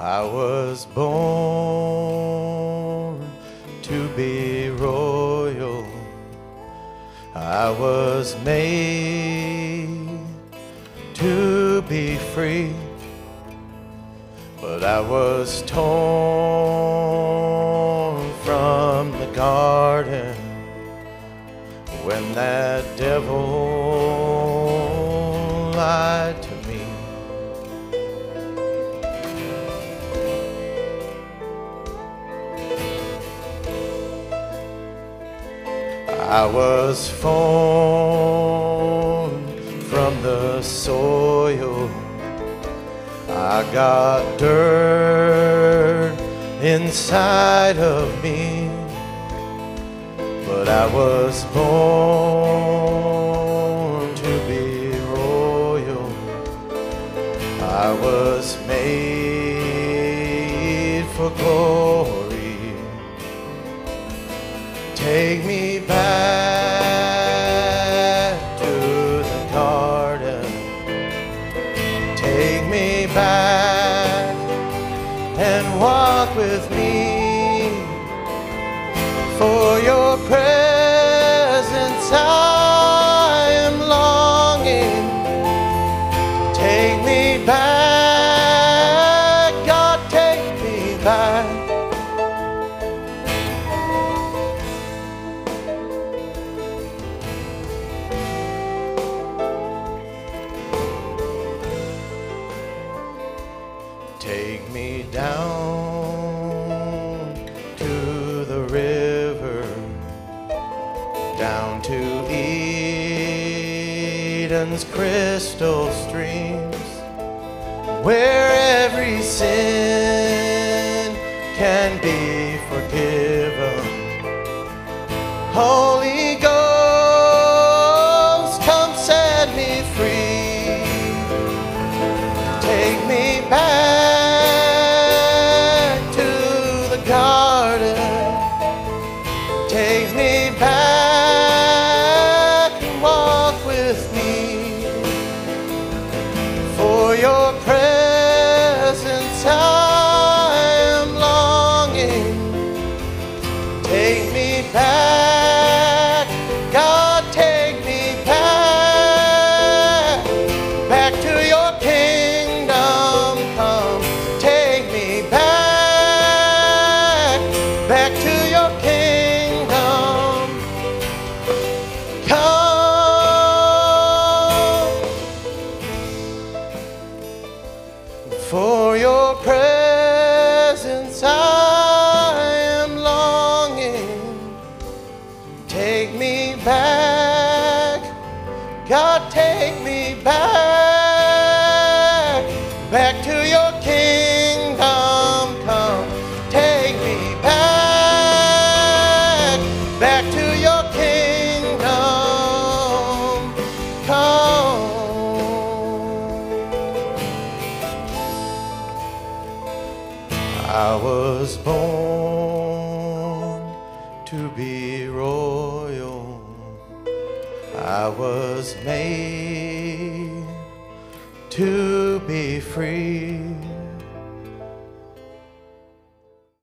I was born to be royal. I was made to be free. But I was torn from the garden when that devil lied to me. I was formed from the soil. I got dirt inside of me, but I was born to be royal. I was made for glory. Take me back to the garden. Take me back and walk with me. For your presence I am longing. Take me back, Take me down to the river, down to Eden's crystal streams, where every sin can be forgiven. Holy your presence for your presence. I am longing. Take me back, God, take me back, back to your I was born to be royal. I was made to be free.